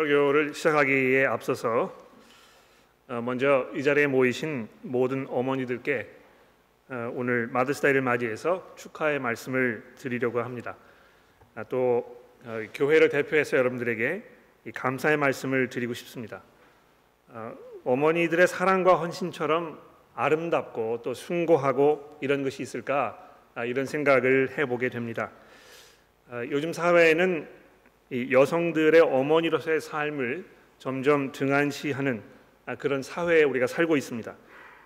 설교를 시작하기에 앞서서 어, 먼저 이 자리에 모이신 모든 어머니들께 어, 오늘 마드스타이를 맞이해서 축하의 말씀을 드리려고 합니다. 아, 또 어, 교회를 대표해서 여러분들에게 감사의 말씀을 드리고 싶습니다. 어머니들의 사랑과 헌신처럼 아름답고 또 숭고하고 이런 것이 있을까 아, 이런 생각을 해보게 됩니다. 요즘 사회에는 여성들의 어머니로서의 삶을 점점 등한시하는 아, 그런 사회에 우리가 살고 있습니다.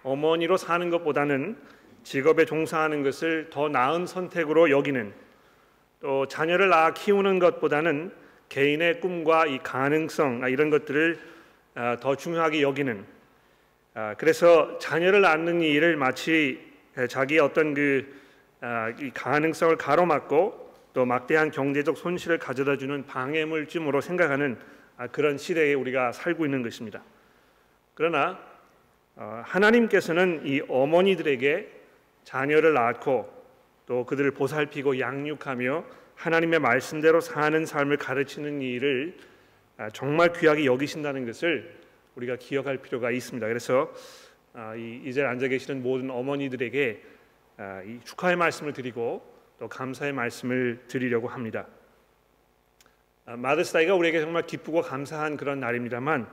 어머니로 사는 것보다는 직업에 종사하는 것을 더 나은 선택으로 여기는 또 자녀를 낳아 키우는 것보다는 개인의 꿈과 이 가능성 아, 이런 것들을 아, 더 중요하게 여기는 그래서 자녀를 낳는 일을 마치 자기의 어떤 그 가능성을 가로막고 또 막대한 경제적 손실을 가져다 주는 방해물쯤으로 생각하는 아, 그런 시대에 우리가 살고 있는 것입니다. 그러나 어, 하나님께서는 이 어머니들에게 자녀를 낳고 또 그들을 보살피고 양육하며 하나님의 말씀대로 사는 삶을 가르치는 일을 아, 정말 귀하게 여기신다는 것을 우리가 기억할 필요가 있습니다. 그래서 아, 이제 앉아 계시는 모든 어머니들에게 축하의 말씀을 드리고 또 감사의 말씀을 드리려고 합니다. 아, 마더스다이가 우리에게 정말 기쁘고 감사한 그런 날입니다만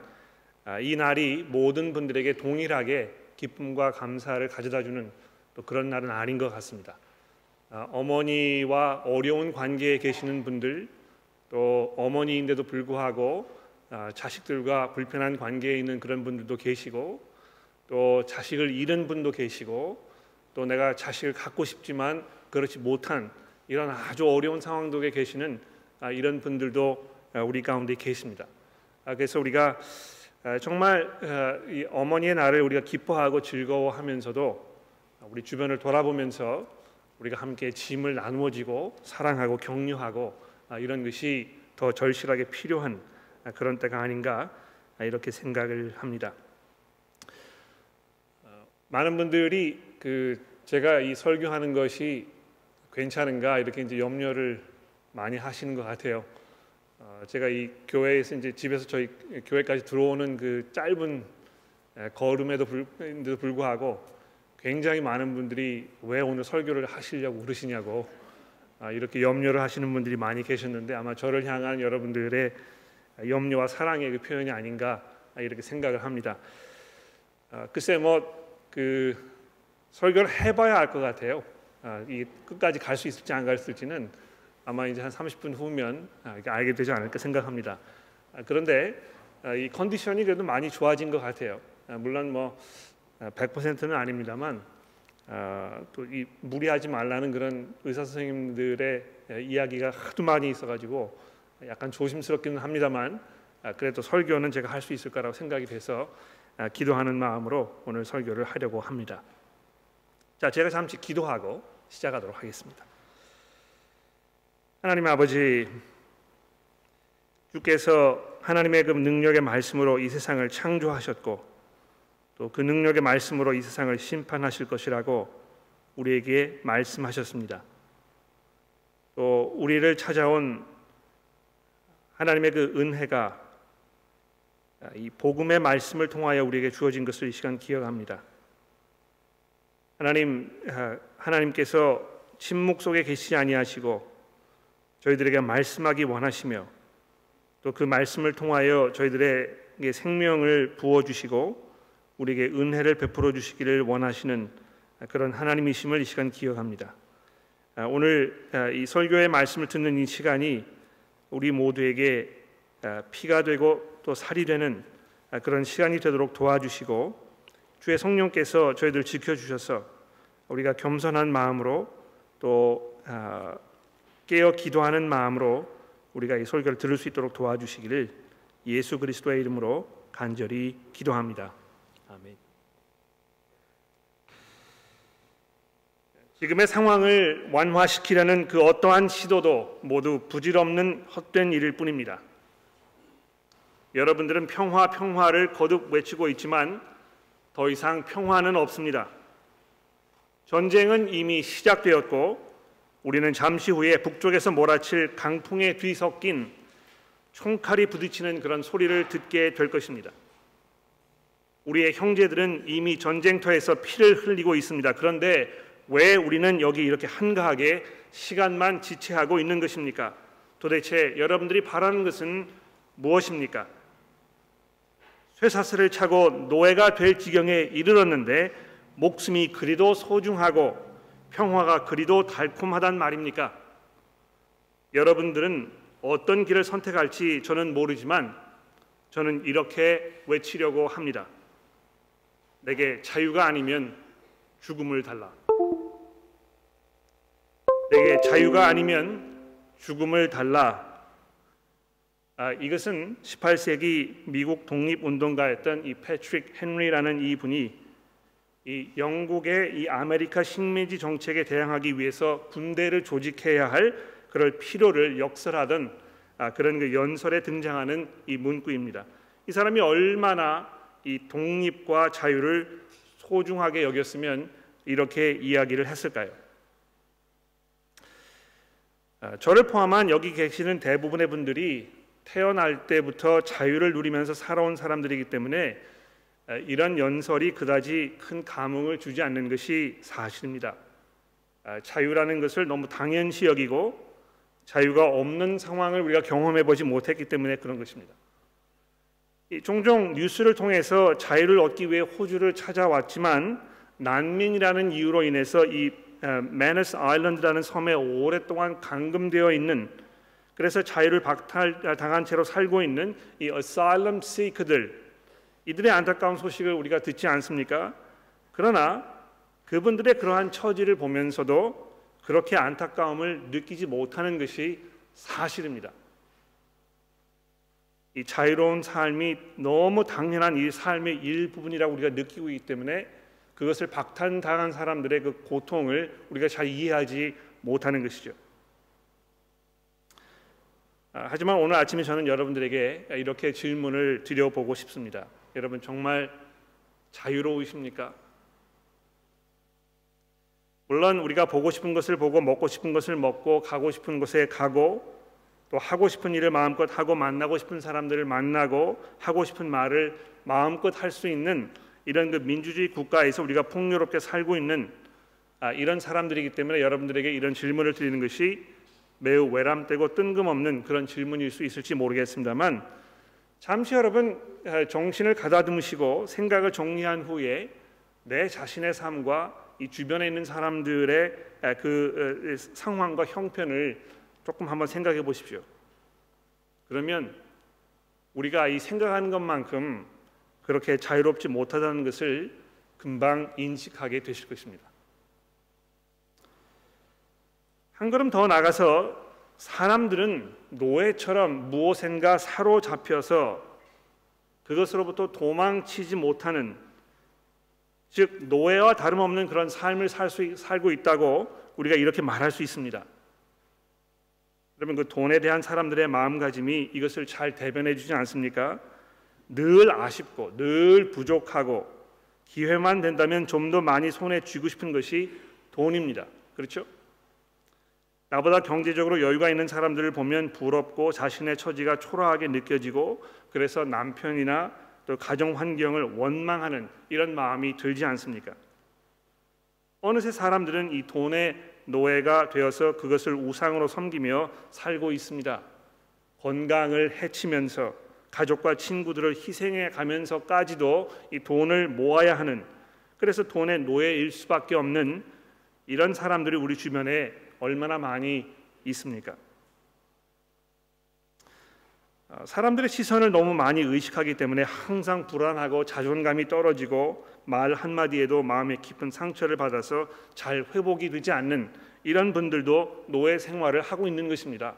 아, 이 날이 모든 분들에게 동일하게 기쁨과 감사를 가져다주는 또 그런 날은 아닌 것 같습니다. 아, 어머니와 어려운 관계에 계시는 분들 또 어머니인데도 불구하고 자식들과 불편한 관계에 있는 그런 분들도 계시고 또 자식을 잃은 분도 계시고 또 내가 자식을 갖고 싶지만 그렇지 못한 이런 아주 어려운 상황 속에 계시는 아, 이런 분들도 아, 우리 가운데 계십니다. 아, 그래서 우리가 정말 이 어머니의 날을 우리가 기뻐하고 즐거워하면서도 우리 주변을 돌아보면서 우리가 함께 짐을 나누어지고 사랑하고 격려하고 이런 것이 더 절실하게 필요한 그런 때가 아닌가 이렇게 생각을 합니다. 어, 많은 분들이 그 제가 이 설교하는 것이 괜찮은가 이렇게 이제 염려를 많이 하시는 것 같아요. 어, 제가 이 교회에서 이제 집에서 저희 교회까지 들어오는 그 짧은 걸음에도 불 구하고 굉장히 많은 분들이 왜 오늘 설교를 하시려고 그러시냐고 아, 이렇게 염려를 하시는 분들이 많이 계셨는데 아마 저를 향한 여러분들의 염려와 사랑의 그 표현이 아닌가 이렇게 생각을 합니다. 아, 글쎄 뭐 그 설교를 해봐야 알 것 같아요. 아, 이 끝까지 갈 수 있을지 안 갈수 있을지는 아마 이제 한 30분 후면 아, 알게 되지 않을까 생각합니다. 아, 그런데 이 컨디션이 그래도 많이 좋아진 것 같아요. 물론 뭐 100%는 아닙니다만 또 이 무리하지 말라는 그런 의사 선생님들의 이야기가 하도 많이 있어가지고 약간 조심스럽기는 합니다만 그래도 설교는 제가 할 수 있을 거라고 생각이 돼서 기도하는 마음으로 오늘 설교를 하려고 합니다. 자, 제가 잠시 기도하고 시작하도록 하겠습니다. 하나님 아버지, 주께서 하나님의 그 능력의 말씀으로 이 세상을 창조하셨고 또 그 능력의 말씀으로 이 세상을 심판하실 것이라고 우리에게 말씀하셨습니다. 또 우리를 찾아온 하나님의 그 은혜가 이 복음의 말씀을 통하여 우리에게 주어진 것을 이 시간 기억합니다. 하나님 아, 하나님께서 침묵 속에 계시지 아니하시고 저희들에게 말씀하기 원하시며 또 그 말씀을 통하여 저희들에게 생명을 부어 주시고 우리에게 은혜를 베풀어 주시기를 원하시는 그런 하나님이심을 이 시간 기억합니다. 아, 오늘 아, 이 설교의 말씀을 듣는 이 시간이 우리 모두에게 피가 되고 또 살이 되는 그런 시간이 되도록 도와주시고 주의 성령께서 저희들 지켜 주셔서 우리가 겸손한 마음으로 또 아, 깨어 기도하는 마음으로 우리가 이 설교를 들을 수 있도록 도와주시기를 예수 그리스도의 이름으로 간절히 기도합니다. 아멘. 지금의 상황을 완화시키려는 그 어떠한 시도도 모두 부질없는 헛된 일일 뿐입니다. 여러분들은 평화 평화를 거듭 외치고 있지만 더 이상 평화는 없습니다. 전쟁은 이미 시작되었고 우리는 잠시 후에 북쪽에서 몰아칠 강풍에 뒤섞인 총칼이 부딪히는 그런 소리를 듣게 될 것입니다. 우리의 형제들은 이미 전쟁터에서 피를 흘리고 있습니다. 그런데 왜 우리는 여기 이렇게 한가하게 시간만 지체하고 있는 것입니까? 도대체 여러분들이 바라는 것은 무엇입니까? 쇠사슬을 차고 노예가 될 지경에 이르렀는데 목숨이 그리도 소중하고 평화가 그리도 달콤하단 말입니까? 여러분들은 어떤 길을 선택할지 저는 모르지만 저는 이렇게 외치려고 합니다. 내게 자유가 아니면 죽음을 달라. 내게 자유가 아니면 죽음을 달라. 아, 이것은 18세기 미국 독립운동가였던 이 패트릭 헨리라는 이 분이 이 영국의 이 아메리카 식민지 정책에 대항하기 위해서 군대를 조직해야 할 그럴 필요를 역설하던 아, 그런 그 연설에 등장하는 이 문구입니다. 이 사람이 얼마나 이 독립과 자유를 소중하게 여겼으면 이렇게 이야기를 했을까요? 아, 저를 포함한 여기 계시는 대부분의 분들이 태어날 때부터 자유를 누리면서 살아온 사람들이기 때문에 아, 이런 연설이 그다지 큰 감흥을 주지 않는 것이 사실입니다. 아, 자유라는 것을 너무 당연시 여기고 자유가 없는 상황을 우리가 경험해 보지 못했기 때문에 그런 것입니다. 종종 뉴스를 통해서 자유를 얻기 위해 호주를 찾아왔지만 난민이라는 이유로 인해서 이 매너스 아일랜드라는 섬에 오랫동안 감금되어 있는 그래서 자유를 박탈당한 채로 살고 있는 이 asylum seeker들 이들의 안타까운 소식을 우리가 듣지 않습니까? 그러나 그분들의 그러한 처지를 보면서도 그렇게 안타까움을 느끼지 못하는 것이 사실입니다. 이 자유로운 삶이 너무 당연한 이 삶의 일부분이라고 우리가 느끼고 있기 때문에 그것을 박탈당한 사람들의 그 고통을 우리가 잘 이해하지 못하는 것이죠. 아, 하지만 오늘 아침에 저는 여러분들에게 이렇게 질문을 드려보고 싶습니다. 여러분 정말 자유로우십니까? 물론 우리가 보고 싶은 것을 보고 먹고 싶은 것을 먹고 가고 싶은 곳에 가고 또 하고 싶은 일을 마음껏 하고 만나고 싶은 사람들을 만나고 하고 싶은 말을 마음껏 할 수 있는 이런 그 민주주의 국가에서 우리가 풍요롭게 살고 있는 아, 이런 사람들이기 때문에 여러분들에게 이런 질문을 드리는 것이 매우 외람되고 뜬금없는 그런 질문일 수 있을지 모르겠습니다만 잠시 여러분 아, 정신을 가다듬으시고 생각을 정리한 후에 내 자신의 삶과 이 주변에 있는 사람들의 아, 그 어, 상황과 형편을 조금 한번 생각해 보십시오. 그러면 우리가 이 생각하는 것만큼 그렇게 자유롭지 못하다는 것을 금방 인식하게 되실 것입니다. 한 걸음 더 나가서 사람들은 노예처럼 무엇인가 사로잡혀서 그것으로부터 도망치지 못하는 즉 노예와 다름없는 그런 삶을 살 수, 살고 있다고 우리가 이렇게 말할 수 있습니다. 여러분 그 돈에 대한 사람들의 마음가짐이 이것을 잘 대변해 주지 않습니까? 늘 아쉽고 늘 부족하고 기회만 된다면 좀 더 많이 손에 쥐고 싶은 것이 돈입니다. 그렇죠? 나보다 경제적으로 여유가 있는 사람들을 보면 부럽고 자신의 처지가 초라하게 느껴지고 그래서 남편이나 또 가정 환경을 원망하는 이런 마음이 들지 않습니까? 어느새 사람들은 이 돈의 노예가 되어서 그것을 우상으로 섬기며 살고 있습니다. 건강을 해치면서 가족과 친구들을 희생해 가면서까지도 이 돈을 모아야 하는 그래서 돈의 노예일 수밖에 없는 이런 사람들이 우리 주변에 얼마나 많이 있습니까? 아, 사람들의 시선을 너무 많이 의식하기 때문에 항상 불안하고 자존감이 떨어지고 말 한마디에도 마음에 깊은 상처를 받아서 잘 회복이 되지 않는 이런 분들도 노예 생활을 하고 있는 것입니다.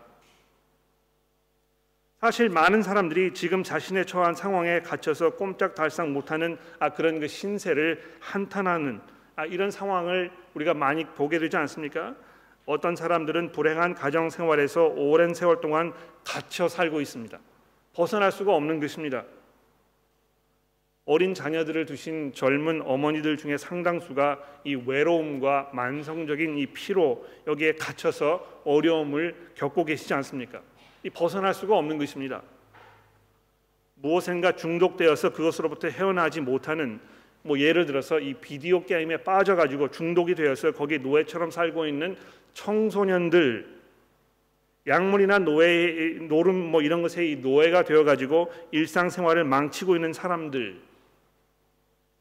사실 많은 사람들이 지금 자신의 처한 상황에 갇혀서 꼼짝달싹 못하는 아, 그런 그 신세를 한탄하는 아, 이런 상황을 우리가 많이 보게 되지 않습니까? 어떤 사람들은 불행한 가정 생활에서 오랜 세월 동안 갇혀 살고 있습니다. 벗어날 수가 없는 것입니다. 어린 자녀들을 두신 젊은 어머니들 중에 상당수가 이 외로움과 만성적인 이 피로 여기에 갇혀서 어려움을 겪고 계시지 않습니까? 이 벗어날 수가 없는 것입니다. 무엇인가 중독되어서 그것으로부터 헤어나지 못하는 뭐 예를 들어서 이 비디오 게임에 빠져가지고 중독이 되어서 거기 노예처럼 살고 있는 청소년들 약물이나 노예 노름 뭐 이런 것에 이 노예가 되어 가지고 일상생활을 망치고 있는 사람들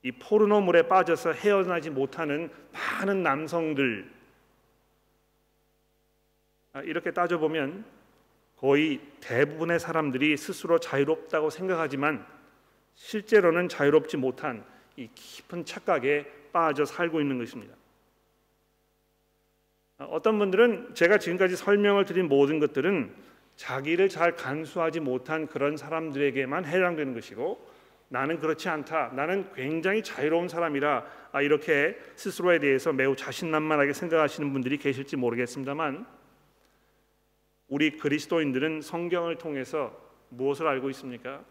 이 포르노물에 빠져서 헤어나지 못하는 많은 남성들 아, 이렇게 따져보면 거의 대부분의 사람들이 스스로 자유롭다고 생각하지만 실제로는 자유롭지 못한 이 깊은 착각에 빠져 살고 있는 것입니다. 아, 어떤 분들은 제가 지금까지 설명을 드린 모든 것들은 자기를 잘 간수하지 못한 그런 사람들에게만 해당되는 것이고 나는 그렇지 않다. 나는 굉장히 자유로운 사람이라 아, 이렇게 스스로에 대해서 매우 자신만만하게 생각하시는 분들이 계실지 모르겠습니다만 우리 그리스도인들은 성경을 통해서 무엇을 알고 있습니까?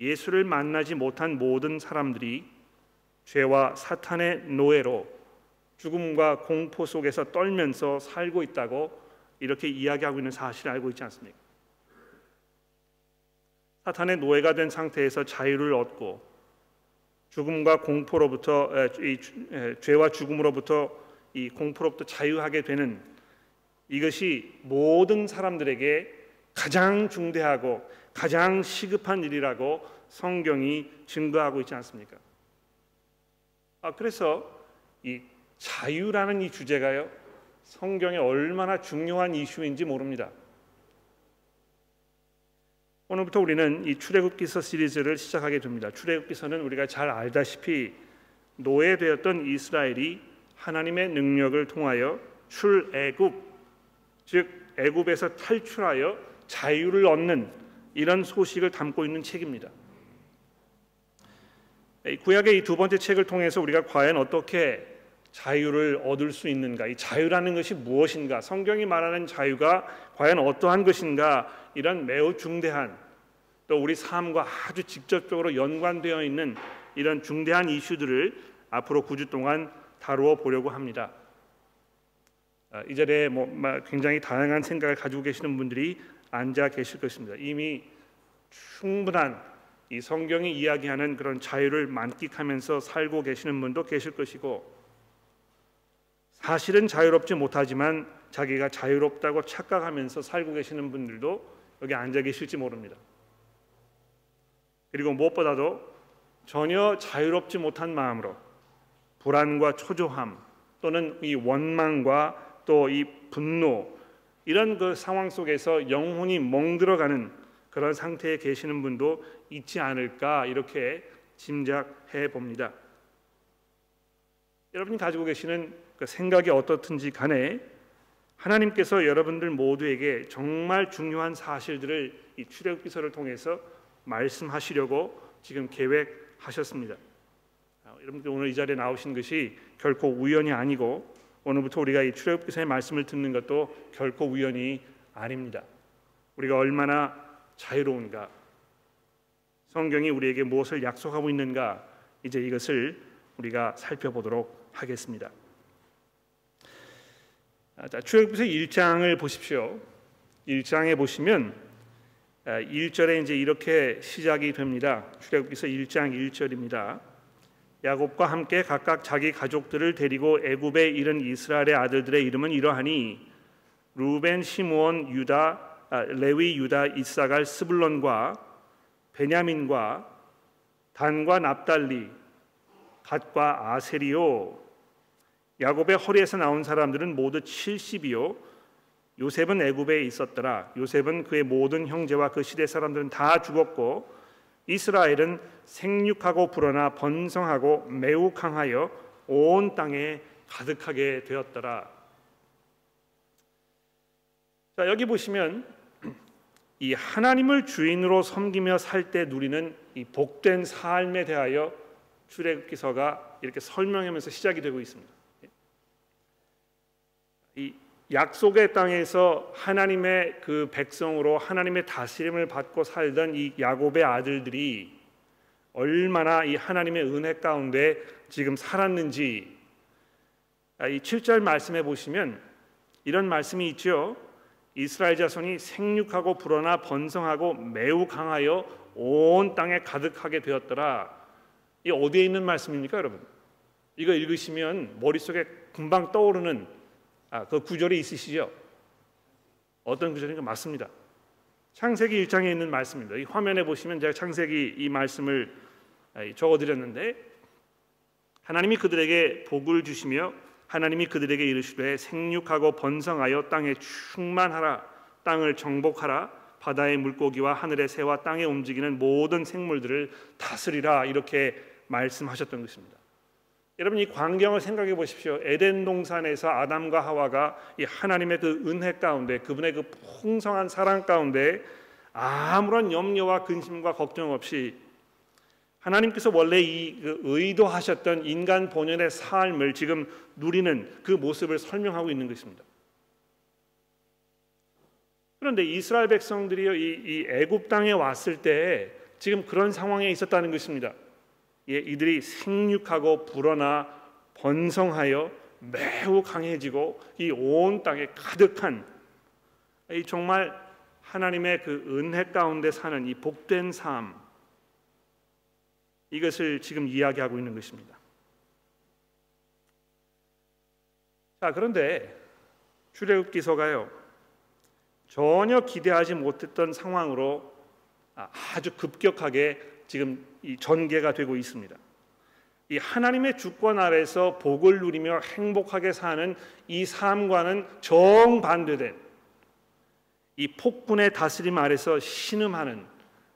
예수를 만나지 못한 모든 사람들이 죄와 사탄의 노예로 죽음과 공포 속에서 떨면서 살고 있다고 이렇게 이야기하고 있는 사실을 알고 있지 않습니까? 사탄의 노예가 된 상태에서 자유를 얻고 죽음과 공포로부터 이 죄와 죽음으로부터 이 공포로부터 자유하게 되는 이것이 모든 사람들에게 가장 중대하고 가장 시급한 일이라고 성경이 증거하고 있지 않습니까? 아 그래서 이 자유라는 이 주제가요 성경에 얼마나 중요한 이슈인지 모릅니다. 오늘부터 우리는 이 출애굽기서 시리즈를 시작하게 됩니다. 출애굽기서는 우리가 잘 알다시피 노예되었던 이스라엘이 하나님의 능력을 통하여 출애굽 즉 애굽에서 탈출하여 자유를 얻는 이런 소식을 담고 있는 책입니다. 구약의 이 두 번째 책을 통해서 우리가 과연 어떻게 자유를 얻을 수 있는가? 이 자유라는 것이 무엇인가? 성경이 말하는 자유가 과연 어떠한 것인가? 이런 매우 중대한 또 우리 삶과 아주 직접적으로 연관되어 있는 이런 중대한 이슈들을 앞으로 9주 동안 다루어 보려고 합니다. 아, 이 자리에 뭐 굉장히 다양한 생각을 가지고 계시는 분들이 앉아 계실 것입니다. 이미 충분한 이 성경이 이야기하는 그런 자유를 만끽하면서 살고 계시는 분도 계실 것이고 사실은 자유롭지 못하지만 자기가 자유롭다고 착각하면서 살고 계시는 분들도 여기 앉아 계실지 모릅니다. 그리고 무엇보다도 전혀 자유롭지 못한 마음으로 불안과 초조함 또는 이 원망과 또 이 분노 이런 그 상황 속에서 영혼이 멍들어가는 그런 상태에 계시는 분도 있지 않을까 이렇게 짐작해 봅니다. 여러분이 가지고 계시는 그 생각이 어떻든지 간에 하나님께서 여러분들 모두에게 정말 중요한 사실들을 이 출애굽기서를 통해서 말씀하시려고 지금 계획하셨습니다. 아, 여러분들 오늘 이 자리에 나오신 것이 결코 우연이 아니고 오늘부터 우리가 이 출애굽기서의 말씀을 듣는 것도 결코 우연이 아닙니다. 우리가 얼마나 자유로운가, 성경이 우리에게 무엇을 약속하고 있는가, 이제 이것을 우리가 살펴보도록 하겠습니다. 아, 자, 출애굽기서 1장을 보십시오. 1장에 보시면 1절에 아, 이제 이렇게 시작이 됩니다. 출애굽기서 1장 1절입니다. 야곱과 함께 각각 자기 가족들을 데리고 애굽에 이른 이스라엘의 아들들의 이름은 이러하니 루벤, 시므온, 유다, 아, 레위, 유다, 이사갈, 스불론과 베냐민과 단과 납달리, 갓과 아세리오. 야곱의 허리에서 나온 사람들은 모두 70이요. 요셉은 애굽에 있었더라. 요셉은 그의 모든 형제와 그 시대 사람들은 다 죽었고 이스라엘은 생육하고 불어나 번성하고 매우 강하여 온 땅에 가득하게 되었더라. 자, 여기 보시면 이 하나님을 주인으로 섬기며 살 때 누리는 이 복된 삶에 대하여 출애굽기서가 이렇게 설명하면서 시작이 되고 있습니다. 이 약속의 땅에서 하나님의 그 백성으로 하나님의 다스림을 받고 살던 이 야곱의 아들들이 얼마나 이 하나님의 은혜 가운데 지금 살았는지 아, 이 7절 말씀해 보시면 이런 말씀이 있죠. 이스라엘 자손이 생육하고 불어나 번성하고 매우 강하여 온 땅에 가득하게 되었더라. 이 어디에 있는 말씀입니까, 여러분? 이거 읽으시면 머릿속에 금방 떠오르는 아, 그 구절이 있으시죠? 어떤 구절인가 맞습니다. 창세기 1장에 있는 말씀입니다. 이 화면에 보시면 제가 창세기 이 말씀을 적어 드렸는데 하나님이 그들에게 복을 주시며 하나님이 그들에게 이르시되 생육하고 번성하여 땅에 충만하라 땅을 정복하라 바다의 물고기와 하늘의 새와 땅에 움직이는 모든 생물들을 다스리라 이렇게 말씀하셨던 것입니다. 여러분 이 광경을 생각해 보십시오. 에덴 동산에서 아담과 하와가 이 하나님의 그 은혜 가운데 그분의 그 풍성한 사랑 가운데 아무런 염려와 근심과 걱정 없이 하나님께서 원래 이그 의도하셨던 인간 본연의 삶을 지금 누리는 그 모습을 설명하고 있는 것입니다. 그런데 이스라엘 백성들이 이, 이 애굽 땅에 왔을 때 지금 그런 상황에 있었다는 것입니다. 예, 이들이 생육하고 불어나 번성하여 매우 강해지고 이 온 땅에 가득한 이 정말 하나님의 그 은혜 가운데 사는 이 복된 삶 이것을 지금 이야기하고 있는 것입니다. 자, 그런데 출애굽기서가요. 전혀 기대하지 못했던 상황으로 아주 급격하게 지금 이 전개가 되고 있습니다. 이 하나님의 주권 아래서 복을 누리며 행복하게 사는 이 삶과는 정반대된 이 폭군의 다스림 아래서 신음하는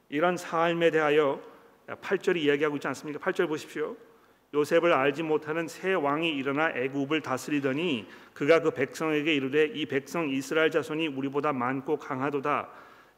이런 삶에 대하여 8절이 이야기하고 있지 않습니까? 8절 보십시오. 요셉을 알지 못하는 새 왕이 일어나 애굽을 다스리더니 그가 그 백성에게 이르되 이 백성 이스라엘 자손이 우리보다 많고 강하도다.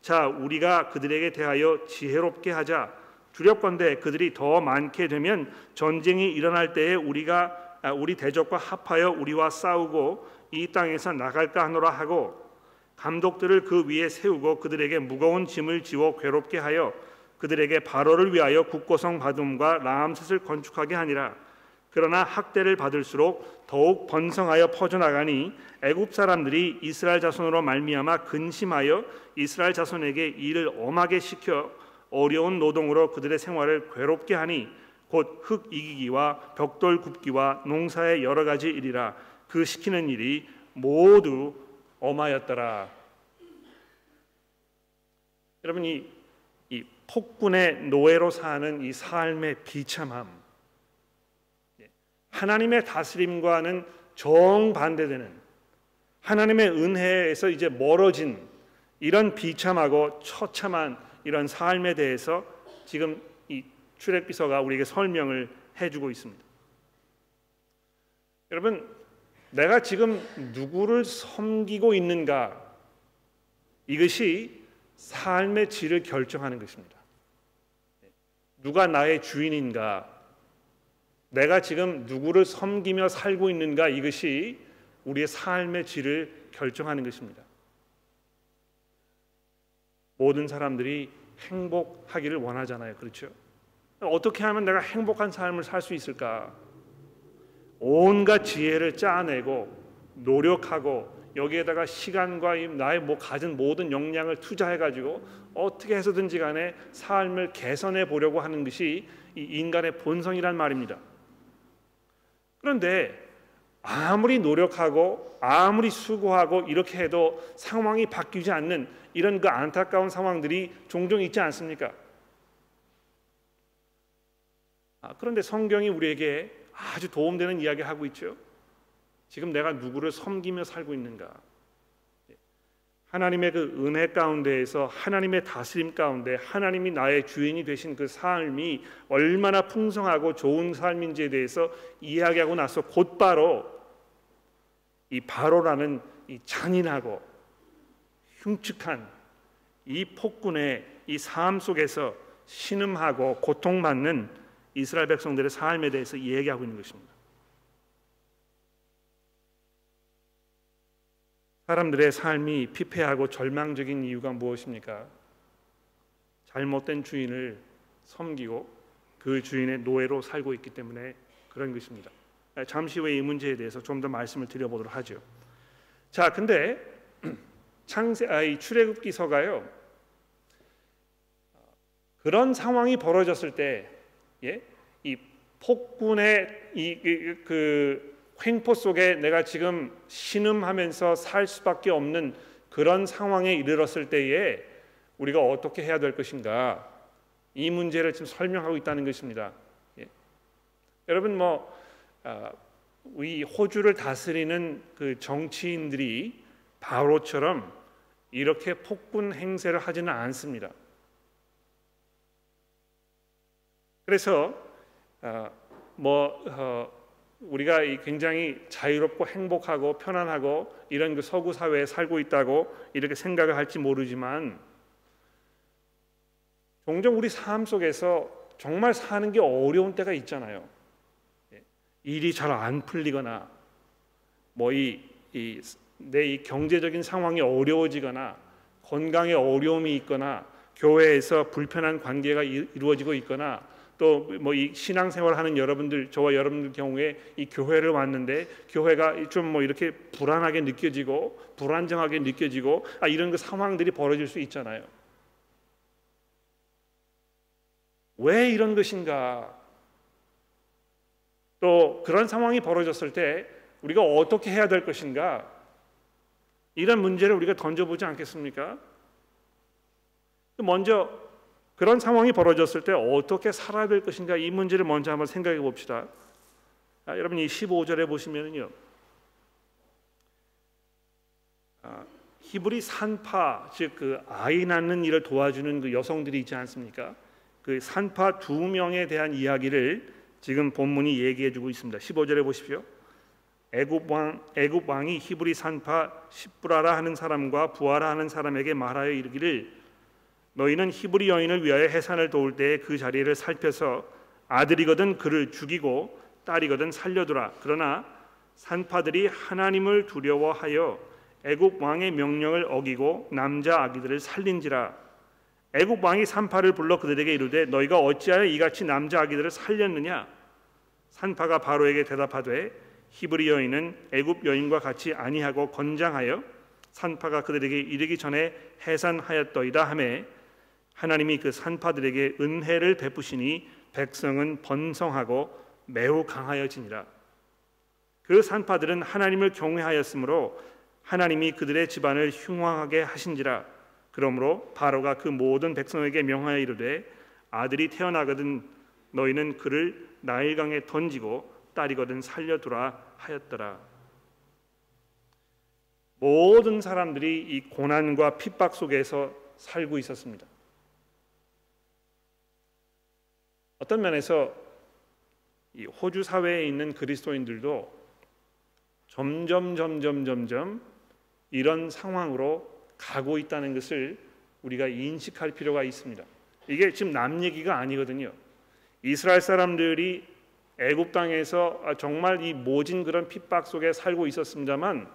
자, 우리가 그들에게 대하여 지혜롭게 하자. 두렵건대 그들이 더 많게 되면 전쟁이 일어날 때에 우리가 아, 우리 대적과 합하여 우리와 싸우고 이 땅에서 나갈까 하노라 하고 감독들을 그 위에 세우고 그들에게 무거운 짐을 지워 괴롭게 하여 그들에게 바로를 위하여 국고성 받음과 라암셋을 건축하게 하니라. 그러나 학대를 받을수록 더욱 번성하여 퍼져나가니 애굽 사람들이 이스라엘 자손으로 말미암아 근심하여 이스라엘 자손에게 일을 엄하게 시켜 어려운 노동으로 그들의 생활을 괴롭게 하니 곧 흙 이기기와 벽돌 굽기와 농사의 여러 가지 일이라 그 시키는 일이 모두 엄하였더라. 여러분 이, 이 폭군의 노예로 사는 이 삶의 비참함, 예, 하나님의 다스림과는 정반대되는 하나님의 은혜에서 이제 멀어진 이런 비참하고 처참한 이런 삶에 대해서 지금 이 출애굽기서가 우리에게 설명을 해주고 있습니다. 여러분, 내가 지금 누구를 섬기고 있는가 이것이 삶의 질을 결정하는 것입니다. 누가 나의 주인인가? 내가 지금 누구를 섬기며 살고 있는가? 이것이 우리의 삶의 질을 결정하는 것입니다. 모든 사람들이 행복하기를 원하잖아요. 그렇죠? 어떻게 하면 내가 행복한 삶을 살 수 있을까? 온갖 지혜를 짜내고 노력하고 여기에다가 시간과 나의 뭐 가진 모든 역량을 투자해 가지고 어떻게 해서든지 간에 삶을 개선해 보려고 하는 것이 이 인간의 본성이란 말입니다. 그런데 아무리 노력하고 아무리 수고하고 이렇게 해도 상황이 바뀌지 않는 이런 그 안타까운 상황들이 종종 있지 않습니까? 아, 그런데 성경이 우리에게 아주 도움되는 이야기 하고 있죠. 지금 내가 누구를 섬기며 살고 있는가? 하나님의 그 은혜 가운데에서 하나님의 다스림 가운데 하나님이 나의 주인이 되신 그 삶이 얼마나 풍성하고 좋은 삶인지에 대해서 이야기하고 나서 곧바로 이 바로라는 이 잔인하고 흉측한 이 폭군의 이 삶 속에서 신음하고 고통받는 이스라엘 백성들의 삶에 대해서 얘기하고 있는 것입니다. 사람들의 삶이 피폐하고 절망적인 이유가 무엇입니까? 잘못된 주인을 섬기고 그 주인의 노예로 살고 있기 때문에 그런 것입니다. 잠시 후에 이 문제에 대해서 좀 더 말씀을 드려보도록 하죠. 자, 근데 창세 아이 출애굽기서가요. 그런 상황이 벌어졌을 때, 예, 이 폭군의 이그 그 횡포 속에 내가 지금 신음하면서 살 수밖에 없는 그런 상황에 이르렀을 때에 우리가 어떻게 해야 될 것인가 이 문제를 지금 설명하고 있다는 것입니다. 예. 여러분 뭐 아, 우리 호주를 다스리는 그 정치인들이 바로처럼 이렇게 폭군 행세를 하지는 않습니다. 그래서 어, 뭐 어, 우리가 굉장히 자유롭고 행복하고 편안하고 이런 그 서구 사회에 살고 있다고 이렇게 생각을 할지 모르지만 종종 우리 삶 속에서 정말 사는 게 어려운 때가 있잖아요. 예. 일이 잘 안 풀리거나 뭐이내 이 경제적인 상황이 어려워지거나 건강에 어려움이 있거나 교회에서 불편한 관계가 이루어지고 있거나 또 뭐 이 신앙생활 하는 여러분들 저와 여러분들 경우에 이 교회를 왔는데 교회가 좀 뭐 이렇게 불안하게 느껴지고 불안정하게 느껴지고 아 이런 그 상황들이 벌어질 수 있잖아요. 왜 이런 것인가? 또 그런 상황이 벌어졌을 때 우리가 어떻게 해야 될 것인가? 이런 문제를 우리가 던져보지 않겠습니까? 먼저 그런 상황이 벌어졌을 때 어떻게 살아야 될 것인가 이 문제를 먼저 한번 생각해 봅시다. 아, 여러분 이 15절에 보시면은요. 아, 히브리 산파 즉 그 아이 낳는 일을 도와주는 그 여성들이 있지 않습니까? 그 산파 두 명에 대한 이야기를 지금 본문이 얘기해 주고 있습니다. 15절에 보십시오. 애굽 왕 애굽 왕이 히브리 산파 십브라라 하는 사람과 부하라 하는 사람에게 말하여 이르기를 너희는 히브리 여인을 위하여 해산을 도울 때에 그 자리를 살펴서 아들이거든 그를 죽이고 딸이거든 살려두라. 그러나 산파들이 하나님을 두려워하여 애굽 왕의 명령을 어기고 남자 아기들을 살린지라 애굽 왕이 산파를 불러 그들에게 이르되 너희가 어찌하여 이같이 남자 아기들을 살렸느냐 산파가 바로에게 대답하되 히브리 여인은 애굽 여인과 같이 아니하고 건장하여 산파가 그들에게 이르기 전에 해산하였더이다 하매 하나님이 그 산파들에게 은혜를 베푸시니 백성은 번성하고 매우 강하여지니라 그 산파들은 하나님을 경외하였으므로 하나님이 그들의 집안을 흉왕하게 하신지라 그러므로 바로가 그 모든 백성에게 명하여 이르되 아들이 태어나거든 너희는 그를 나일강에 던지고 딸이거든 살려두라 하였더라. 모든 사람들이 이 고난과 핍박 속에서 살고 있었습니다. 어떤 면에서 이 호주 사회에 있는 그리스도인들도 점점 점점 점점 이런 상황으로 가고 있다는 것을 우리가 인식할 필요가 있습니다. 이게 지금 남 얘기가 아니거든요. 이스라엘 사람들이 애굽 땅에서 정말 이 모진 그런 핍박 속에 살고 있었습니다만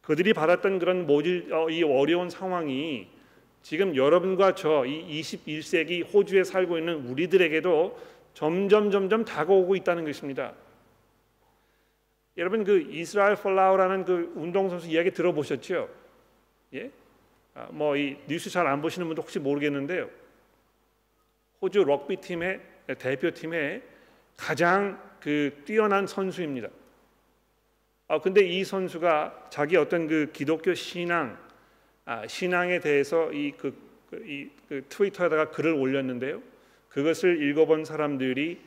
그들이 받았던 그런 모질 어, 이 어려운 상황이 지금 여러분과 저 이 21세기 호주에 살고 있는 우리들에게도 점점 점점 다가오고 있다는 것입니다. 여러분 그 이스라엘 폴라우라는 그 운동선수 이야기 들어보셨죠? 예? 아, 뭐이 뉴스 잘 안 보시는 분도 혹시 모르겠는데요. 호주 럭비 팀의 대표팀의 가장 그 뛰어난 선수입니다. 아 근데 이 선수가 자기 어떤 그 기독교 신앙 아, 신앙에 대해서 이그 그, 이, 그 트위터에다가 글을 올렸는데요. 그것을 읽어본 사람들이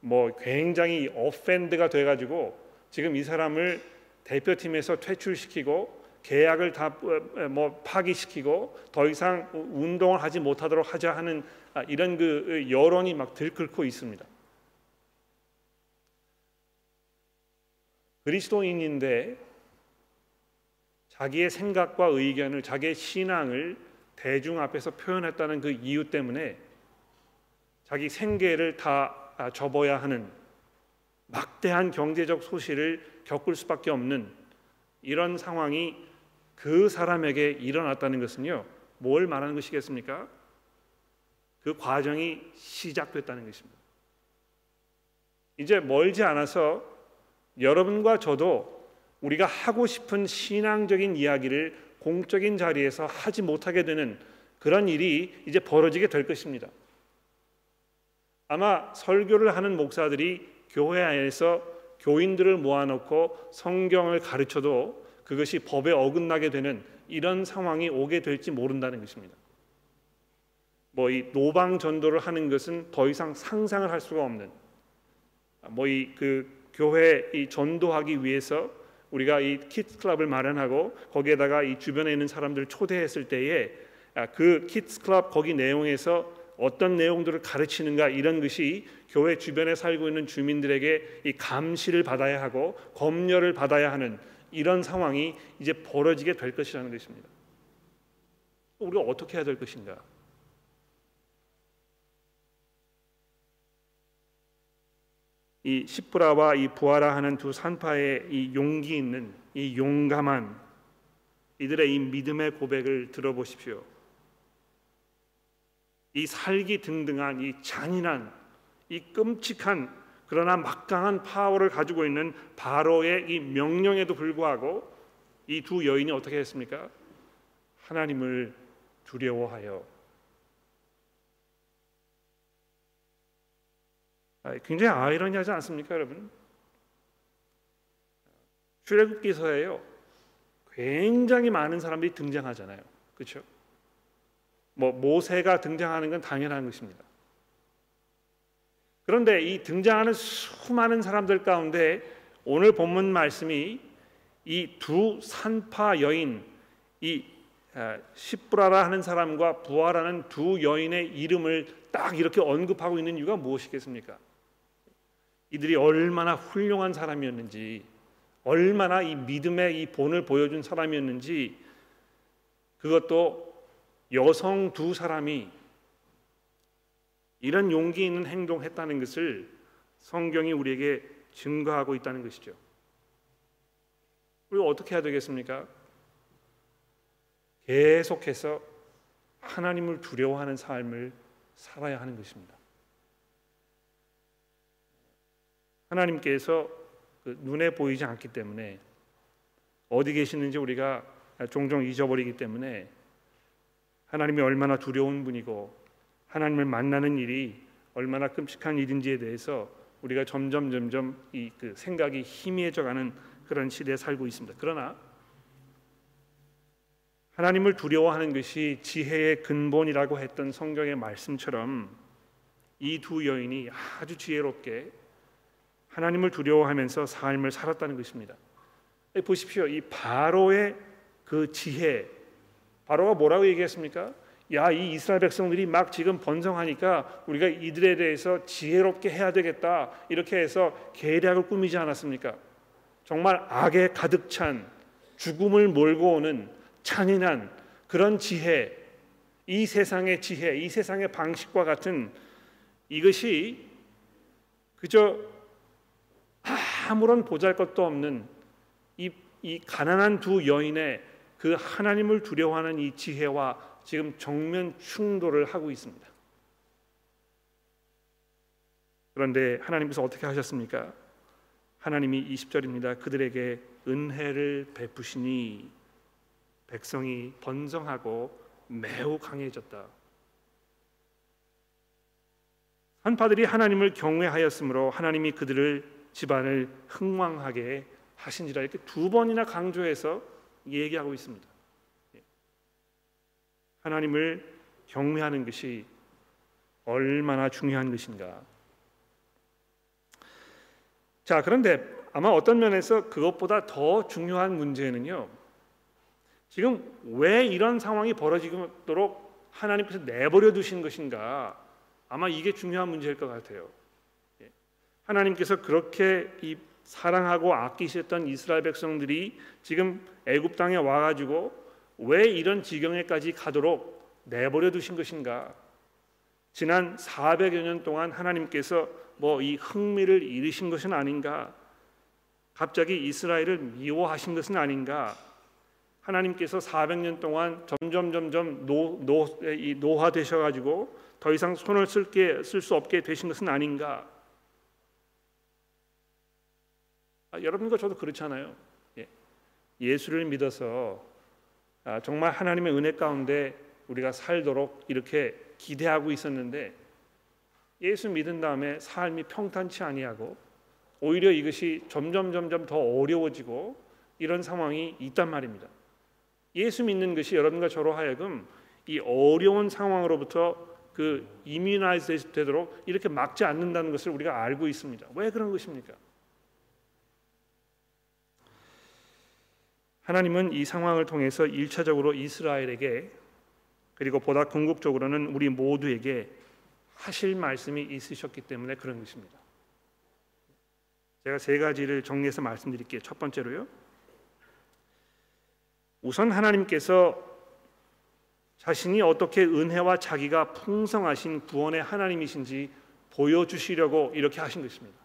뭐 굉장히 어펜드가 돼가지고 지금 이 사람을 대표팀에서 퇴출시키고 계약을 다 뭐 파기시키고 더 이상 운동을 하지 못하도록 하자 하는 아, 이런 그 여론이 막 들끓고 있습니다. 그리스도인인데 자기의 생각과 의견을 자기의 신앙을 대중 앞에서 표현했다는 그 이유 때문에 자기 생계를 다 아, 접어야 하는 막대한 경제적 소실을 겪을 수밖에 없는 이런 상황이 그 사람에게 일어났다는 것은요. 뭘 말하는 것이겠습니까? 그 과정이 시작됐다는 것입니다. 이제 멀지 않아서 여러분과 저도 우리가 하고 싶은 신앙적인 이야기를 공적인 자리에서 하지 못하게 되는 그런 일이 이제 벌어지게 될 것입니다. 아마 설교를 하는 목사들이 교회 안에서 교인들을 모아놓고 성경을 가르쳐도 그것이 법에 어긋나게 되는 이런 상황이 오게 될지 모른다는 것입니다. 뭐 이 노방 전도를 하는 것은 더 이상 상상을 할 수가 없는 뭐 이 그 교회 이 전도하기 위해서 우리가 이 kids 클럽을 마련하고 거기에다가 이 주변에 있는 사람들을 초대했을 때에 아, 그 kids 클럽 거기 내용에서 어떤 내용들을 가르치는가 이런 것이 교회 주변에 살고 있는 주민들에게 이 감시를 받아야 하고 검열을 받아야 하는 이런 상황이 이제 벌어지게 될 것이라는 것입니다. 우리가 어떻게 해야 될 것인가? 이 시프라와 이 부하라 하는 두 산파의 이 용기 있는 이 용감한 이들의 이 믿음의 고백을 들어보십시오. 이 살기 등등한 이 잔인한 이 끔찍한 그러나 막강한 파워를 가지고 있는 바로의 이 명령에도 불구하고 이 두 여인이 어떻게 했습니까? 하나님을 두려워하여 굉장히 아이러니하지 않습니까, 여러분? 출애굽기서에요. 굉장히 많은 사람들이 등장하잖아요. 그렇죠? 뭐 모세가 등장하는 건 당연한 것입니다. 그런데 이 등장하는 수많은 사람들 가운데 오늘 본문 말씀이 이 두 산파 여인 이 아, 시브라라 하는 사람과 부하라는 두 여인의 이름을 딱 이렇게 언급하고 있는 이유가 무엇이겠습니까? 이들이 얼마나 훌륭한 사람이었는지, 얼마나 이 믿음의 이 본을 보여준 사람이었는지, 그것도 여성 두 사람이 이런 용기 있는 행동했다는 것을 성경이 우리에게 증거하고 있다는 것이죠. 우리가 어떻게 해야 되겠습니까? 계속해서 하나님을 두려워하는 삶을 살아야 하는 것입니다. 하나님께서 그 눈에 보이지 않기 때문에 어디 계시는지 우리가 종종 잊어버리기 때문에 하나님이 얼마나 두려운 분이고 하나님을 만나는 일이 얼마나 끔찍한 일인지에 대해서 우리가 점점 점점 이 그 생각이 희미해져가는 그런 시대에 살고 있습니다. 그러나 하나님을 두려워하는 것이 지혜의 근본이라고 했던 성경의 말씀처럼 이 두 여인이 아주 지혜롭게 하나님을 두려워하면서 삶을 살았다는 것입니다. 보십시오. 이 바로의 그 지혜 바로가 뭐라고 얘기했습니까? 야, 이 이스라엘 백성들이 막 지금 번성하니까 우리가 이들에 대해서 지혜롭게 해야 되겠다. 이렇게 해서 계략을 꾸미지 않았습니까? 정말 악에 가득 찬 죽음을 몰고 오는 잔인한 그런 지혜, 이 세상의 지혜, 이 세상의 방식과 같은 이것이 그저 아무런 보잘것도 없는 이, 이 가난한 두 여인의 그 하나님을 두려워하는 이 지혜와 지금 정면 충돌을 하고 있습니다. 그런데 하나님께서 어떻게 하셨습니까? 하나님이 20절입니다. 그들에게 은혜를 베푸시니 백성이 번성하고 매우 강해졌다. 한파들이 하나님을 경외하였으므로 하나님이 그들을 집안을 흥왕하게 하신지라 이렇게 두 번이나 강조해서 얘기하고 있습니다. 예. 하나님을 경외하는 것이 얼마나 중요한 것인가. 자, 그런데 아마 어떤 면에서 그것보다 더 중요한 문제는요. 지금 왜 이런 상황이 벌어지도록 하나님께서 내버려 두신 것인가? 아마 이게 중요한 문제일 것 같아요. 하나님께서 그렇게 이 사랑하고 아끼셨던 이스라엘 백성들이 지금 애굽 땅에 와 가지고 왜 이런 지경에까지 가도록 내버려 두신 것인가? 지난 400여 년 동안 하나님께서 뭐 이 흥미를 잃으신 것은 아닌가? 갑자기 이스라엘을 미워하신 것은 아닌가? 하나님께서 400년 동안 점점 점점 노, 노, 이 노화되셔 가지고 더 이상 손을 쓸게 쓸 수 없게 되신 것은 아닌가? 아, 여러분과 저도 그렇잖아요. 예. 예수를 믿어서 아, 정말 하나님의 은혜 가운데 우리가 살도록 이렇게 기대하고 있었는데 예수 믿은 다음에 삶이 평탄치 아니하고 오히려 이것이 점점 점점 더 어려워지고 이런 상황이 있단 말입니다. 예수 믿는 것이 여러분과 저로 하여금 이 어려운 상황으로부터 그 이뮤나이즈 되도록 이렇게 막지 않는다는 것을 우리가 알고 있습니다. 왜 그런 것입니까? 하나님은 이 상황을 통해서 일차적으로 이스라엘에게 그리고 보다 궁극적으로는 우리 모두에게 하실 말씀이 있으셨기 때문에 그런 것입니다. 제가 세 가지를 정리해서 말씀드릴게요. 첫 번째로요. 우선 하나님께서 자신이 어떻게 은혜와 자기가 풍성하신 구원의 하나님이신지 보여주시려고 이렇게 하신 것입니다.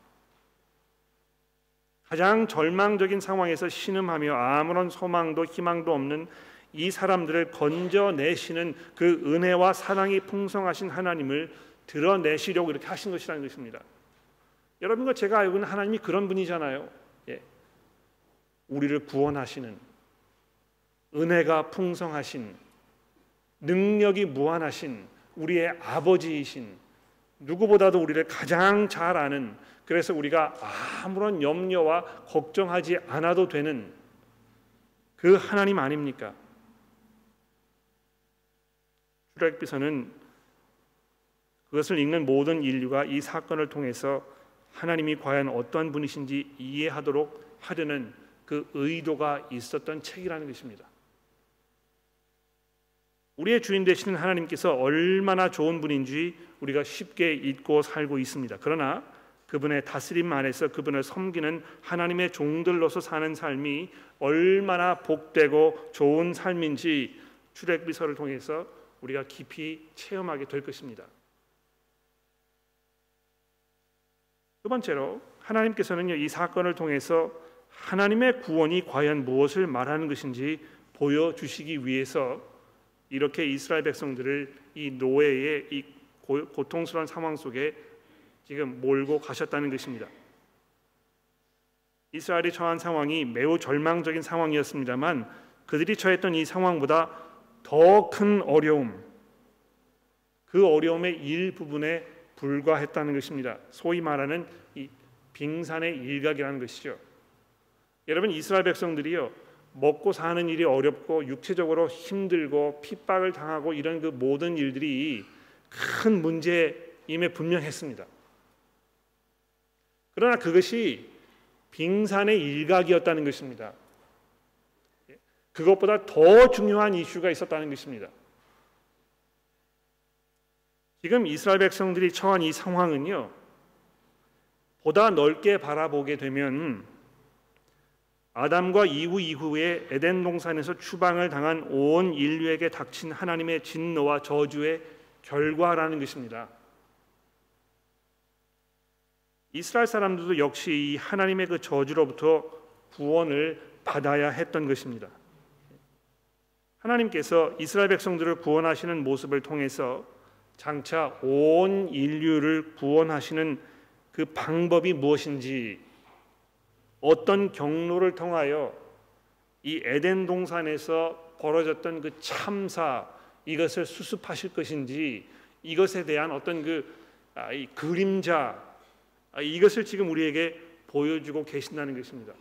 가장 절망적인 상황에서 신음하며 아무런 소망도 희망도 없는 이 사람들을 건져내시는 그 은혜와 사랑이 풍성하신 하나님을 드러내시려고 이렇게 하신 것이라는 것입니다. 여러분과 제가 알고 있는 하나님이 그런 분이잖아요. 예. 우리를 구원하시는 은혜가 풍성하신 능력이 무한하신 우리의 아버지이신 누구보다도 우리를 가장 잘 아는 그래서 우리가 아무런 염려와 걱정하지 않아도 되는 그 하나님 아닙니까? 출애굽기서는 그것을 읽는 모든 인류가 이 사건을 통해서 하나님이 과연 어떠한 분이신지 이해하도록 하려는 그 의도가 있었던 책이라는 것입니다. 우리의 주인 되시는 하나님께서 얼마나 좋은 분인지 우리가 쉽게 잊고 살고 있습니다. 그러나 그분의 다스림 안에서 그분을 섬기는 하나님의 종들로서 사는 삶이 얼마나 복되고 좋은 삶인지 출애굽기서를 통해서 우리가 깊이 체험하게 될 것입니다. 두 번째로 하나님께서는요 이 사건을 통해서 하나님의 구원이 과연 무엇을 말하는 것인지 보여주시기 위해서 이렇게 이스라엘 백성들을 이 노예의 이 고통스러운 상황 속에 지금 몰고 가셨다는 것입니다. 이스라엘이 처한 상황이 매우 절망적인 상황이었습니다만 그들이 처했던 이 상황보다 더 큰 어려움, 그 어려움의 일부분에 불과했다는 것입니다. 소위 말하는 이 빙산의 일각이라는 것이죠. 여러분 이스라엘 백성들이요 먹고 사는 일이 어렵고 육체적으로 힘들고 핍박을 당하고 이런 그 모든 일들이 큰 문제임에 분명했습니다. 그러나 그것이 빙산의 일각이었다는 것입니다. 그것보다 더 중요한 이슈가 있었다는 것입니다. 지금 이스라엘 백성들이 처한 이 상황은요. 보다 넓게 바라보게 되면 아담과 이후 이후에 에덴 동산에서 추방을 당한 온 인류에게 닥친 하나님의 진노와 저주의 결과라는 것입니다. 이스라엘 사람들도 역시 이 하나님의 그 저주로부터 구원을 받아야 했던 것입니다. 하나님께서 이스라엘 백성들을 구원하시는 모습을 통해서 장차 온 인류를 구원하시는 그 방법이 무엇인지 어떤 경로를 통하여 이 에덴 동산에서 벌어졌던 그 참사 이것을 수습하실 것인지 이것에 대한 어떤 그 아, 이 그림자 아, 이것을 지금 우리에게 보여주고 계신다는 것입니다.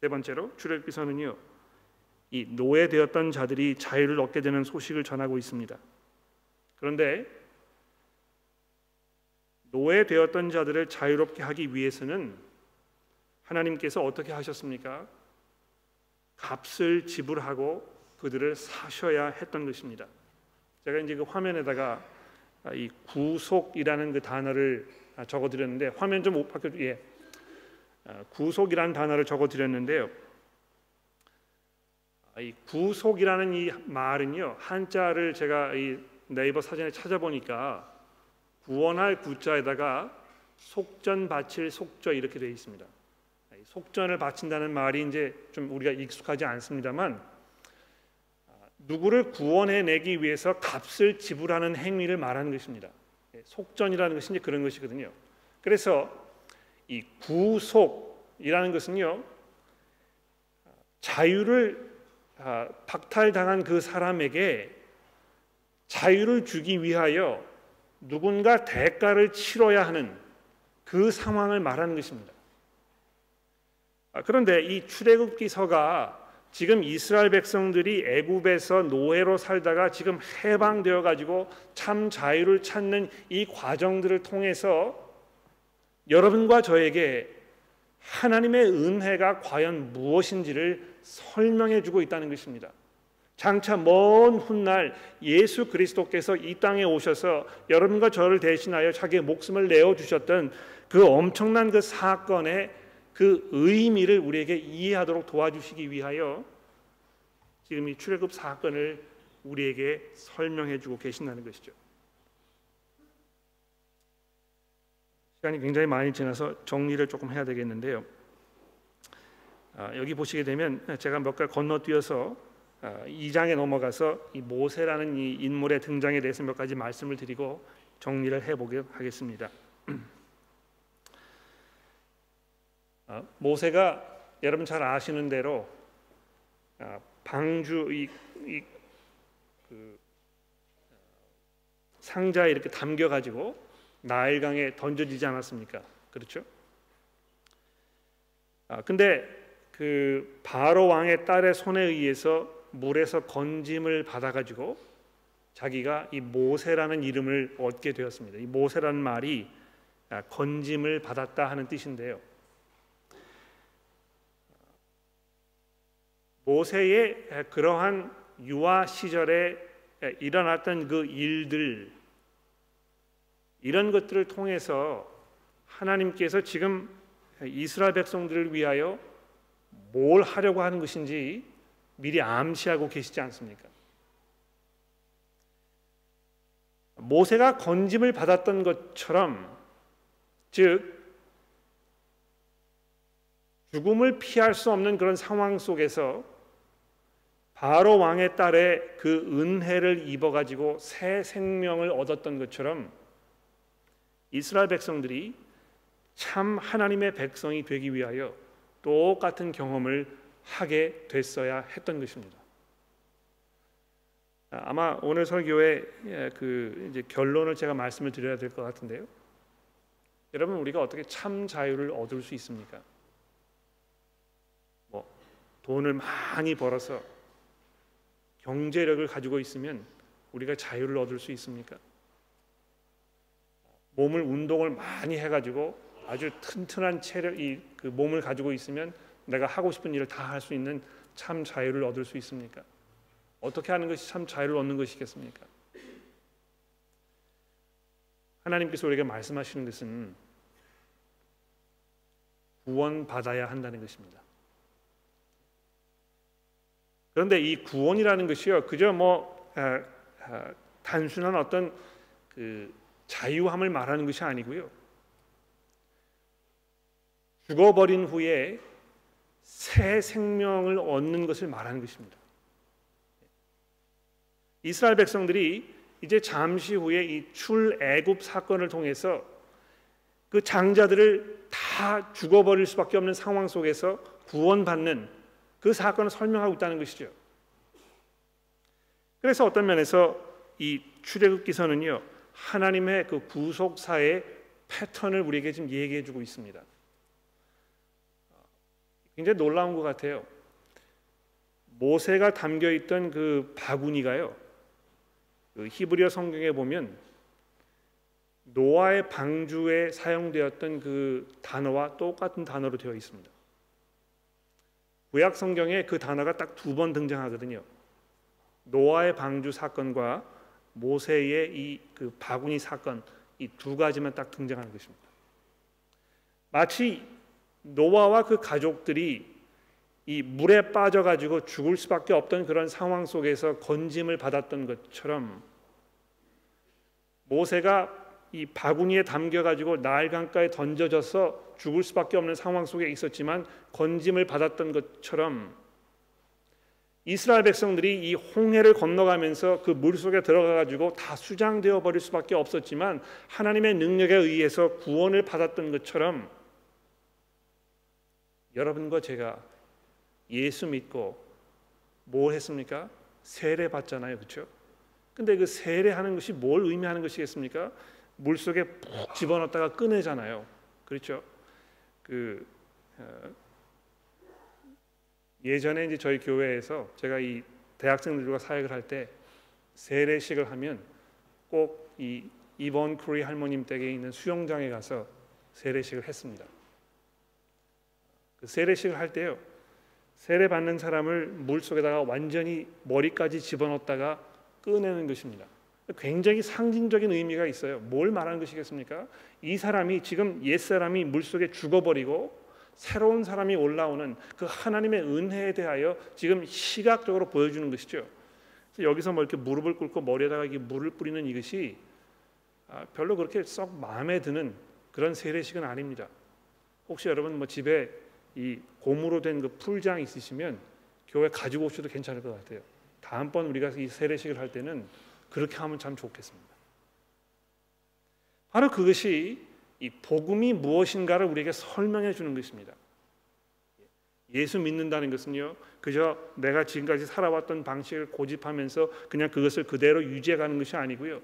세 번째로 출애굽기서는요. 이 노예되었던 자들이 자유를 얻게 되는 소식을 전하고 있습니다. 그런데 노예되었던 자들을 자유롭게 하기 위해서는 하나님께서 어떻게 하셨습니까? 값을 지불하고 그들을 사셔야 했던 것입니다. 제가 이제 그 화면에다가 이 구속이라는 그 단어를 적어드렸는데 화면 좀 바꿔 예. 아, 구속이라는 단어를 적어드렸는데요. 아, 이 구속이라는 이 말은요 한자를 제가 이 네이버 사전에 찾아보니까 구원할 구자에다가 속전 바칠 속저 이렇게 되어 있습니다. 속전을 바친다는 말이 이제 좀 우리가 익숙하지 않습니다만 아, 누구를 구원해 내기 위해서 값을 지불하는 행위를 말하는 것입니다. 예, 속전이라는 것이 이제 그런 것이거든요. 그래서 이 구속이라는 것은요 자유를 아, 박탈당한 그 사람에게 자유를 주기 위하여 누군가 대가를 치러야 하는 그 상황을 말하는 것입니다. 아, 그런데 이 출애굽기서가 지금 이스라엘 백성들이 애굽에서 노예로 살다가 지금 해방되어 가지고 참 자유를 찾는 이 과정들을 통해서 여러분과 저에게 하나님의 은혜가 과연 무엇인지를 설명해 주고 있다는 것입니다. 장차 먼 훗날 예수 그리스도께서 이 땅에 오셔서 여러분과 저를 대신하여 자기의 목숨을 내어 주셨던 그 엄청난 그 사건의 그 의미를 우리에게 이해하도록 도와주시기 위하여 지금 이 출애굽 사건을 우리에게 설명해 주고 계신다는 것이죠. 시간이 굉장히 많이 지나서 정리를 조금 해야 되겠는데요. 아, 여기 보시게 되면 제가 몇 가지 건너뛰어서 아, 2장에 넘어가서 이 모세라는 이 인물의 등장에 대해서 몇 가지 말씀을 드리고 정리를 해보게 하겠습니다. 아, 모세가 여러분 잘 아시는 대로 아, 방주 이, 이 그, 상자에 이렇게 담겨 가지고 나일강에 던져지지 않았습니까? 그렇죠? 아 근데 그 바로 왕의 딸의 손에 의해서 물에서 건짐을 받아 가지고 자기가 이 모세라는 이름을 얻게 되었습니다. 이 모세라는 말이 아, 건짐을 받았다 하는 뜻인데요. 모세의 그러한 유아 시절에 일어났던 그 일들 이런 것들을 통해서 하나님께서 지금 이스라엘 백성들을 위하여 뭘 하려고 하는 것인지 미리 암시하고 계시지 않습니까? 모세가 건짐을 받았던 것처럼 즉 죽음을 피할 수 없는 그런 상황 속에서 바로 왕의 딸의 그 은혜를 입어 가지고 새 생명을 얻었던 것처럼 이스라엘 백성들이 참 하나님의 백성이 되기 위하여 똑같은 경험을 하게 됐어야 했던 것입니다. 아마 오늘 설교의 예, 그 이제 결론을 제가 말씀을 드려야 될 것 같은데요. 여러분 우리가 어떻게 참 자유를 얻을 수 있습니까? 뭐 돈을 많이 벌어서 경제력을 가지고 있으면 우리가 자유를 얻을 수 있습니까? 몸을 운동을 많이 해가지고 아주 튼튼한 체력 이그 몸을 가지고 있으면 내가 하고 싶은 일을 다 할 수 있는 참 자유를 얻을 수 있습니까? 어떻게 하는 것이 참 자유를 얻는 것이겠습니까? 하나님께서 우리에게 말씀하시는 것은 구원 받아야 한다는 것입니다. 그런데 이 구원이라는 것이요 그저 뭐 아, 아, 단순한 어떤 그 자유함을 말하는 것이 아니고요. 죽어버린 후에 새 생명을 얻는 것을 말하는 것입니다. 이스라엘 백성들이 이제 잠시 후에 이 출애굽 사건을 통해서 그 장자들을 다 죽어버릴 수밖에 없는 상황 속에서 구원받는 그 사건을 설명하고 있다는 것이죠. 그래서 어떤 면에서 이 출애굽기서는요 하나님의 그 구속사의 패턴을 우리에게 지금 얘기해 주고 있습니다. 굉장히 놀라운 것 같아요. 모세가 담겨 있던 그 바구니가요. 그 히브리어 성경에 보면 노아의 방주에 사용되었던 그 단어와 똑같은 단어로 되어 있습니다. 구약 성경에 그 단어가 딱 두 번 등장하거든요. 노아의 방주 사건과 모세의 이 그 바구니 사건 이 두 가지만 딱 등장하는 것입니다. 마치 노아와 그 가족들이 이 물에 빠져 가지고 죽을 수밖에 없던 그런 상황 속에서 건짐을 받았던 것처럼 모세가 이 바구니에 담겨 가지고 나일 강가에 던져져서 죽을 수밖에 없는 상황 속에 있었지만 건짐을 받았던 것처럼 이스라엘 백성들이 이 홍해를 건너가면서 그 물 속에 들어가 가지고 다 수장되어 버릴 수밖에 없었지만 하나님의 능력에 의해서 구원을 받았던 것처럼 여러분과 제가 예수 믿고 뭘 했습니까? 세례 받잖아요, 그렇죠? 근데 그 세례하는 것이 뭘 의미하는 것이겠습니까? 물 속에 푹 집어넣었다가 꺼내잖아요, 그렇죠? 그 어, 예전에 이제 저희 교회에서 제가 이 대학생들과 사역을 할 때 세례식을 하면 꼭 이 이번 크리 할머님 댁에 있는 수영장에 가서 세례식을 했습니다. 그 세례식을 할 때요. 세례 받는 사람을 물 속에다가 완전히 머리까지 집어넣다가 꺼내는 것입니다. 굉장히 상징적인 의미가 있어요. 뭘 말하는 것이겠습니까? 이 사람이 지금 옛 사람이 물 속에 죽어버리고 새로운 사람이 올라오는 그 하나님의 은혜에 대하여 지금 시각적으로 보여주는 것이죠. 여기서 뭐 이렇게 무릎을 꿇고 머리에다가 이게 물을 뿌리는 이것이 아, 별로 그렇게 썩 마음에 드는 그런 세례식은 아닙니다. 혹시 여러분 뭐 집에 이 고무로 된 그 풀장 있으시면 교회 가지고 오셔도 괜찮을 것 같아요. 다음번 우리가 이 세례식을 할 때는 그렇게 하면 참 좋겠습니다. 바로 그것이 이 복음이 무엇인가를 우리에게 설명해 주는 것입니다. 예수 믿는다는 것은요, 그저 내가 지금까지 살아왔던 방식을 고집하면서 그냥 그것을 그대로 유지해 가는 것이 아니고요.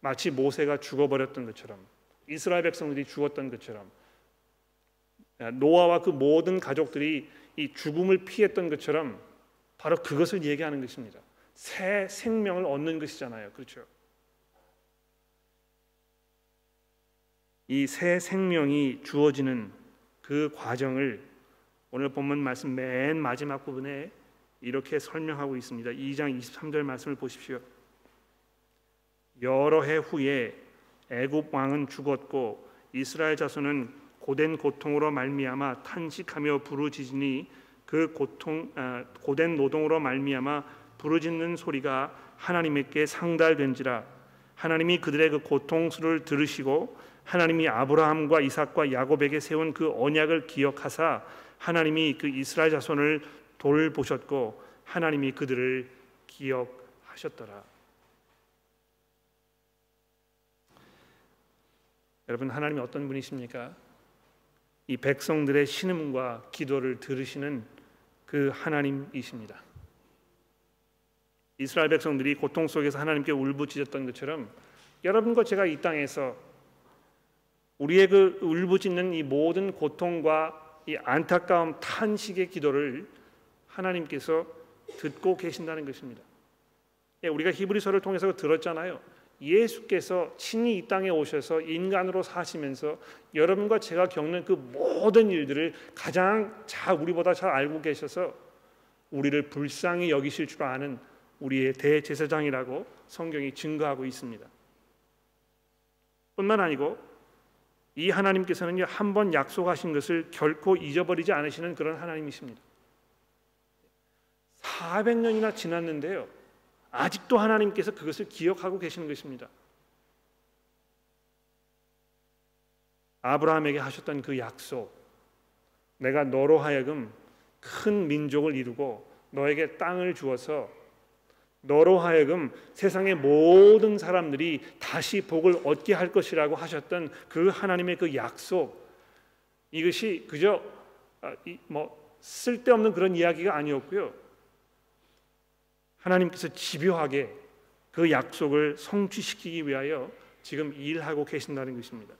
마치 모세가 죽어버렸던 것처럼 이스라엘 백성들이 죽었던 것처럼 노아와 그 모든 가족들이 이 죽음을 피했던 것처럼 바로 그것을 얘기하는 것입니다. 새 생명을 얻는 것이잖아요. 그렇죠? 이 새 생명이 주어지는 그 과정을 오늘 본문 말씀 맨 마지막 부분에 이렇게 설명하고 있습니다. 2장 23절 말씀을 보십시오. 여러 해 후에 애굽 왕은 죽었고 이스라엘 자손은 고된 고통으로 말미암아 탄식하며 부르짖으니 그 고통 아, 고된 노동으로 말미암아 부르짖는 소리가 하나님께 상달된지라 하나님이 그들의 그 고통수를 들으시고 하나님이 아브라함과 이삭과 야곱에게 세운 그 언약을 기억하사 하나님이 그 이스라엘 자손을 돌보셨고 하나님이 그들을 기억하셨더라. 여러분 하나님이 어떤 분이십니까? 이 백성들의 신음과 기도를 들으시는 그 하나님이십니다. 이스라엘 백성들이 고통 속에서 하나님께 울부짖었던 것처럼 여러분과 제가 이 땅에서 우리의 그 울부짖는 이 모든 고통과 이 안타까움 탄식의 기도를 하나님께서 듣고 계신다는 것입니다. 예, 우리가 히브리서를 통해서 들었잖아요. 예수께서 친히 이 땅에 오셔서 인간으로 사시면서 여러분과 제가 겪는 그 모든 일들을 가장 잘 우리보다 잘 알고 계셔서 우리를 불쌍히 여기실 줄 아는 우리의 대제사장이라고 성경이 증거하고 있습니다. 뿐만 아니고 이 하나님께서는 한번 약속하신 것을 결코 잊어버리지 않으시는 그런 하나님이십니다. 400년이나 지났는데요. 아직도 하나님께서 그것을 기억하고 계시는 것입니다. 아브라함에게 하셨던 그 약속, 내가 너로 하여금 큰 민족을 이루고 너에게 땅을 주어서 너로 하여금 세상의 모든 사람들이 다시 복을 얻게 할 것이라고 하셨던 그 하나님의 그 약속 이것이 그저 아, 뭐 쓸데없는 그런 이야기가 아니었고요. 하나님께서 집요하게 그 약속을 성취시키기 위하여 지금 일하고 계신다는 것입니다.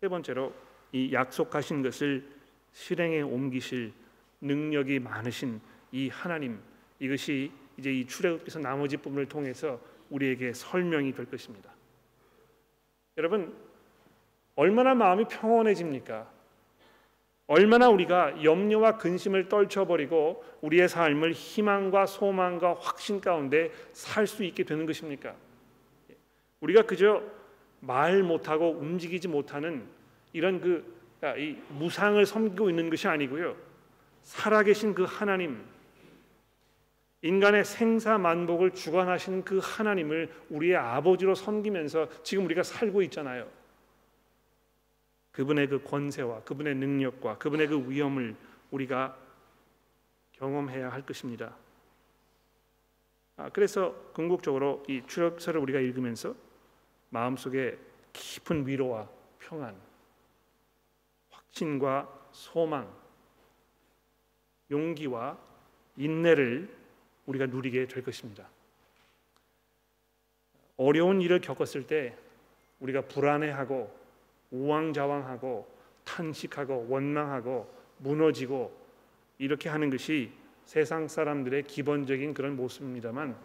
세 번째로 이 약속하신 것을 실행에 옮기실 능력이 많으신 이 하나님 이것이 이제 이 출애굽기서 나머지 부분을 통해서 우리에게 설명이 될 것입니다. 여러분 얼마나 마음이 평온해집니까? 얼마나 우리가 염려와 근심을 떨쳐버리고 우리의 삶을 희망과 소망과 확신 가운데 살 수 있게 되는 것입니까? 우리가 그저 말 못하고 움직이지 못하는 이런 그 아, 무상을 섬기고 있는 것이 아니고요. 살아계신 그 하나님, 인간의 생사만복을 주관하시는 그 하나님을 우리의 아버지로 섬기면서 지금 우리가 살고 있잖아요. 그분의 그 권세와 그분의 능력과 그분의 그 위엄을 우리가 경험해야 할 것입니다. 아, 그래서 궁극적으로 이 출애굽서를 우리가 읽으면서 마음속에 깊은 위로와 평안, 확신과 소망, 용기와 인내를 우리가 누리게 될 것입니다. 어려운 일을 겪었을 때 우리가 불안해하고 우왕좌왕하고 탄식하고 원망하고 무너지고 이렇게 하는 것이 세상 사람들의 기본적인 그런 모습입니다만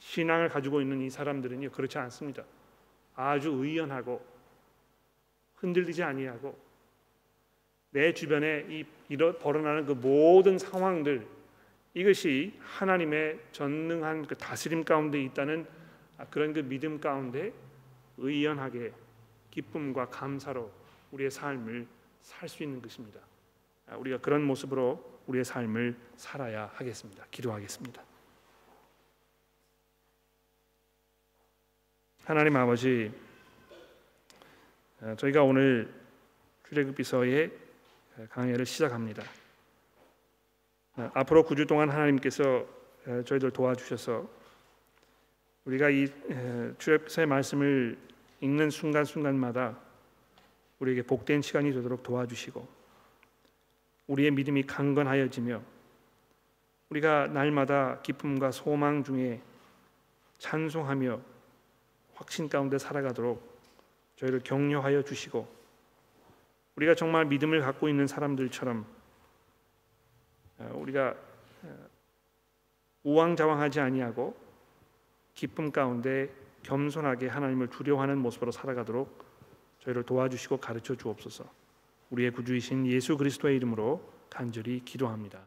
신앙을 가지고 있는 이 사람들은요 그렇지 않습니다. 아주 의연하고 흔들리지 아니하고 내 주변에 이 일어 벌어나는 그 모든 상황들 이것이 하나님의 전능한 그 다스림 가운데 있다는 그런 그 믿음 가운데 의연하게 기쁨과 감사로 우리의 삶을 살 수 있는 것입니다. 우리가 그런 모습으로 우리의 삶을 살아야 하겠습니다. 기도하겠습니다. 하나님 아버지, 어, 저희가 오늘 출애굽기서의 강해를 시작합니다. 어, 앞으로 9주 동안 하나님께서 어, 저희들 도와주셔서 우리가 이 출애굽기서의 말씀을 읽는 순간순간마다 우리에게 복된 시간이 되도록 도와주시고 우리의 믿음이 강건하여지며 우리가 날마다 기쁨과 소망 중에 찬송하며 확신 가운데 살아가도록 저희를 격려하여 주시고 우리가 정말 믿음을 갖고 있는 사람들처럼 어, 우리가 어, 우왕좌왕하지 아니하고 기쁨 가운데 겸손하게 하나님을 두려워하는 모습으로 살아가도록 저희를 도와주시고 가르쳐 주옵소서. 우리의 구주이신 예수 그리스도의 이름으로 간절히 기도합니다.